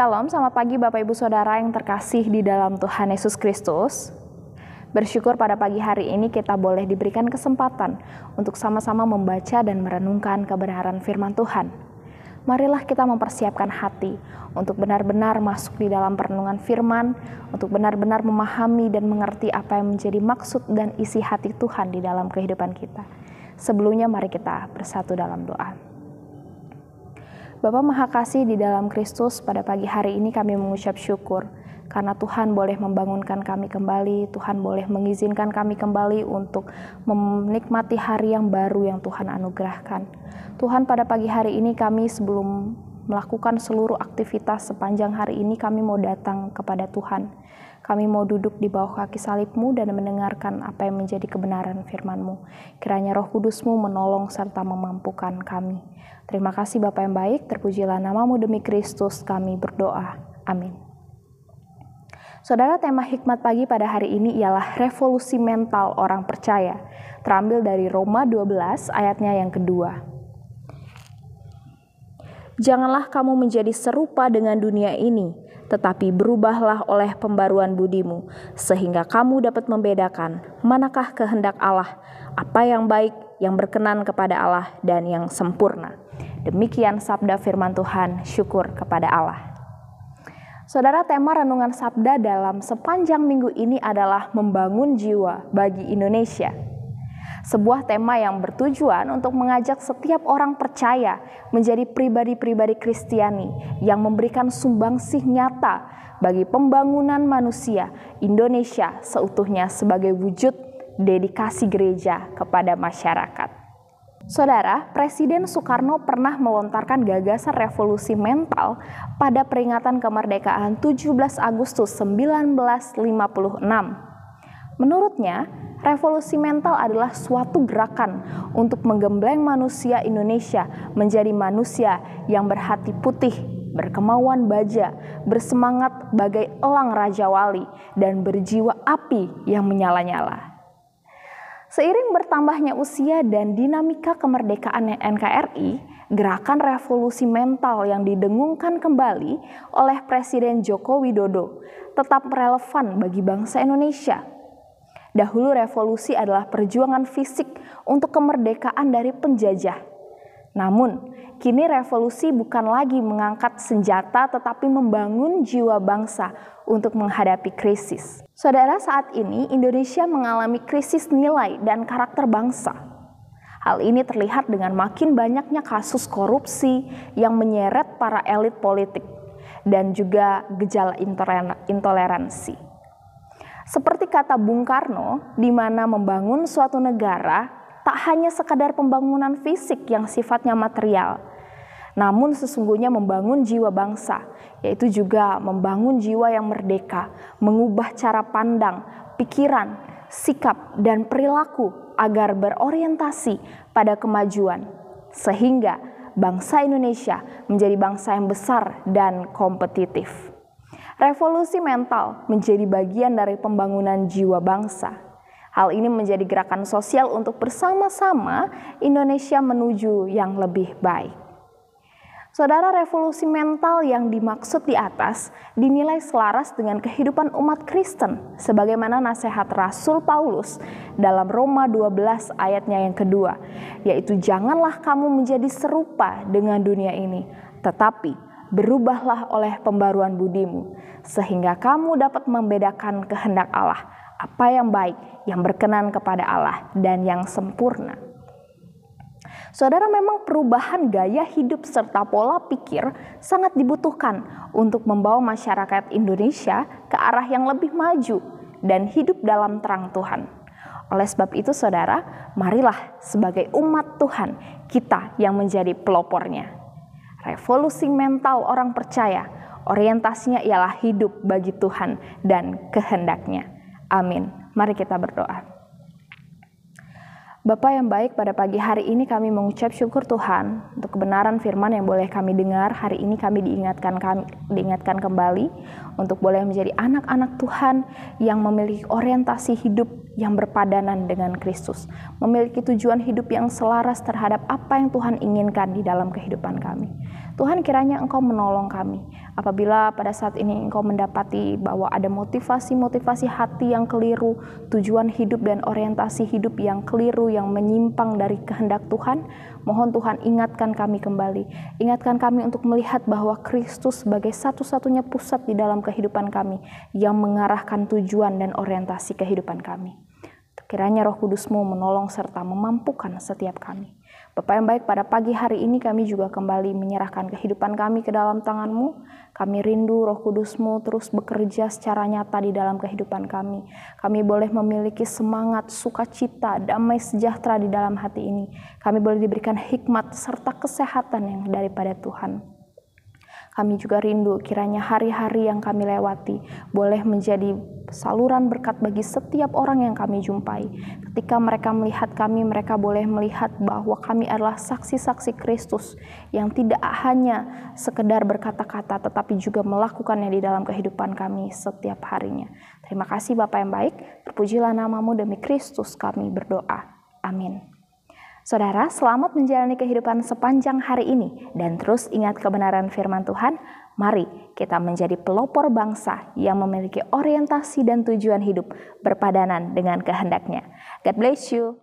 Shalom, selamat pagi Bapak Ibu Saudara yang terkasih di dalam Tuhan Yesus Kristus. Bersyukur pada pagi hari ini kita boleh diberikan kesempatan untuk sama-sama membaca dan merenungkan kebenaran firman Tuhan. Marilah kita mempersiapkan hati untuk benar-benar masuk di dalam perenungan firman, untuk benar-benar memahami dan mengerti apa yang menjadi maksud dan isi hati Tuhan di dalam kehidupan kita. Sebelumnya mari kita bersatu dalam doa. Bapak Maha Kasih di dalam Kristus, pada pagi hari ini kami mengucap syukur karena Tuhan boleh membangunkan kami kembali, Tuhan boleh mengizinkan kami kembali untuk menikmati hari yang baru yang Tuhan anugerahkan. Tuhan pada pagi hari ini kami sebelum melakukan seluruh aktivitas sepanjang hari ini kami mau datang kepada Tuhan. Kami mau duduk di bawah kaki salibmu dan mendengarkan apa yang menjadi kebenaran firmanmu. Kiranya roh kudusmu menolong serta memampukan kami. Terima kasih Bapak yang baik, terpujilah namamu demi Kristus kami berdoa. Amin. Saudara tema hikmat pagi pada hari ini ialah revolusi mental orang percaya. Terambil dari Roma 12 ayatnya yang kedua. Janganlah kamu menjadi serupa dengan dunia ini, tetapi berubahlah oleh pembaruan budimu, sehingga kamu dapat membedakan manakah kehendak Allah, apa yang baik, yang berkenan kepada Allah, dan yang sempurna. Demikian sabda firman Tuhan, syukur kepada Allah. Saudara, tema renungan sabda dalam sepanjang minggu ini adalah membangun jiwa bagi Indonesia. Sebuah tema yang bertujuan untuk mengajak setiap orang percaya menjadi pribadi-pribadi Kristiani yang memberikan sumbangsih nyata bagi pembangunan manusia Indonesia seutuhnya sebagai wujud dedikasi gereja kepada masyarakat. Saudara, Presiden Soekarno pernah melontarkan gagasan revolusi mental pada peringatan kemerdekaan 17 Agustus 1956. Menurutnya, revolusi mental adalah suatu gerakan untuk menggembleng manusia Indonesia menjadi manusia yang berhati putih, berkemauan baja, bersemangat bagai elang Raja Wali, dan berjiwa api yang menyala-nyala. Seiring bertambahnya usia dan dinamika kemerdekaan NKRI, gerakan revolusi mental yang didengungkan kembali oleh Presiden Joko Widodo tetap relevan bagi bangsa Indonesia. Dahulu revolusi adalah perjuangan fisik untuk kemerdekaan dari penjajah. Namun, kini revolusi bukan lagi mengangkat senjata tetapi membangun jiwa bangsa untuk menghadapi krisis. Saudara, saat ini Indonesia mengalami krisis nilai dan karakter bangsa. Hal ini terlihat dengan makin banyaknya kasus korupsi yang menyeret para elit politik dan juga gejala intoleransi. Kata Bung Karno, di mana membangun suatu negara tak hanya sekadar pembangunan fisik yang sifatnya material, namun sesungguhnya membangun jiwa bangsa, yaitu juga membangun jiwa yang merdeka, mengubah cara pandang, pikiran, sikap, dan perilaku agar berorientasi pada kemajuan, sehingga bangsa Indonesia menjadi bangsa yang besar dan kompetitif. Revolusi mental menjadi bagian dari pembangunan jiwa bangsa. Hal ini menjadi gerakan sosial untuk bersama-sama Indonesia menuju yang lebih baik. Saudara revolusi mental yang dimaksud di atas dinilai selaras dengan kehidupan umat Kristen sebagaimana nasihat Rasul Paulus dalam Roma 12 ayatnya yang kedua yaitu janganlah kamu menjadi serupa dengan dunia ini tetapi berubahlah oleh pembaruan budimu sehingga kamu dapat membedakan kehendak Allah apa yang baik yang berkenan kepada Allah dan yang sempurna. Saudara memang perubahan gaya hidup serta pola pikir sangat dibutuhkan untuk membawa masyarakat Indonesia ke arah yang lebih maju dan hidup dalam terang Tuhan. Oleh sebab itu saudara, marilah sebagai umat Tuhan kita yang menjadi pelopornya. Revolusi mental orang percaya, orientasinya ialah hidup bagi Tuhan dan kehendaknya. Amin. Mari kita berdoa. Bapak yang baik, pada pagi hari ini kami mengucap syukur Tuhan untuk kebenaran firman yang boleh kami dengar. Hari ini kami diingatkan kami, diingatkan kembali untuk boleh menjadi anak-anak Tuhan yang memiliki orientasi hidup yang berpadanan dengan Kristus, memiliki tujuan hidup yang selaras terhadap apa yang Tuhan inginkan di dalam kehidupan kami. Tuhan kiranya Engkau menolong kami Apabila pada saat ini engkau mendapati bahwa ada motivasi-motivasi hati yang keliru, tujuan hidup dan orientasi hidup yang keliru, yang menyimpang dari kehendak Tuhan, mohon Tuhan ingatkan kami kembali. Ingatkan kami untuk melihat bahwa Kristus sebagai satu-satunya pusat di dalam kehidupan kami yang mengarahkan tujuan dan orientasi kehidupan kami. Kiranya roh kudusmu menolong serta memampukan setiap kami. Bapak yang baik, pada pagi hari ini kami juga kembali menyerahkan kehidupan kami ke dalam tanganmu. Kami rindu roh kudusmu terus bekerja secara nyata di dalam kehidupan kami. Kami boleh memiliki semangat, sukacita, damai sejahtera di dalam hati ini. Kami boleh diberikan hikmat serta kesehatan yang daripada Tuhan. Kami juga rindu kiranya hari-hari yang kami lewati boleh menjadi saluran berkat bagi setiap orang yang kami jumpai. Ketika mereka melihat kami, mereka boleh melihat bahwa kami adalah saksi-saksi Kristus yang tidak hanya sekedar berkata-kata tetapi juga melakukannya di dalam kehidupan kami setiap harinya. Terima kasih Bapak yang baik, terpujilah namamu demi Kristus kami berdoa. Amin. Saudara, selamat menjalani kehidupan sepanjang hari ini dan terus ingat kebenaran firman Tuhan. Mari kita menjadi pelopor bangsa yang memiliki orientasi dan tujuan hidup berpadanan dengan kehendaknya. God bless you.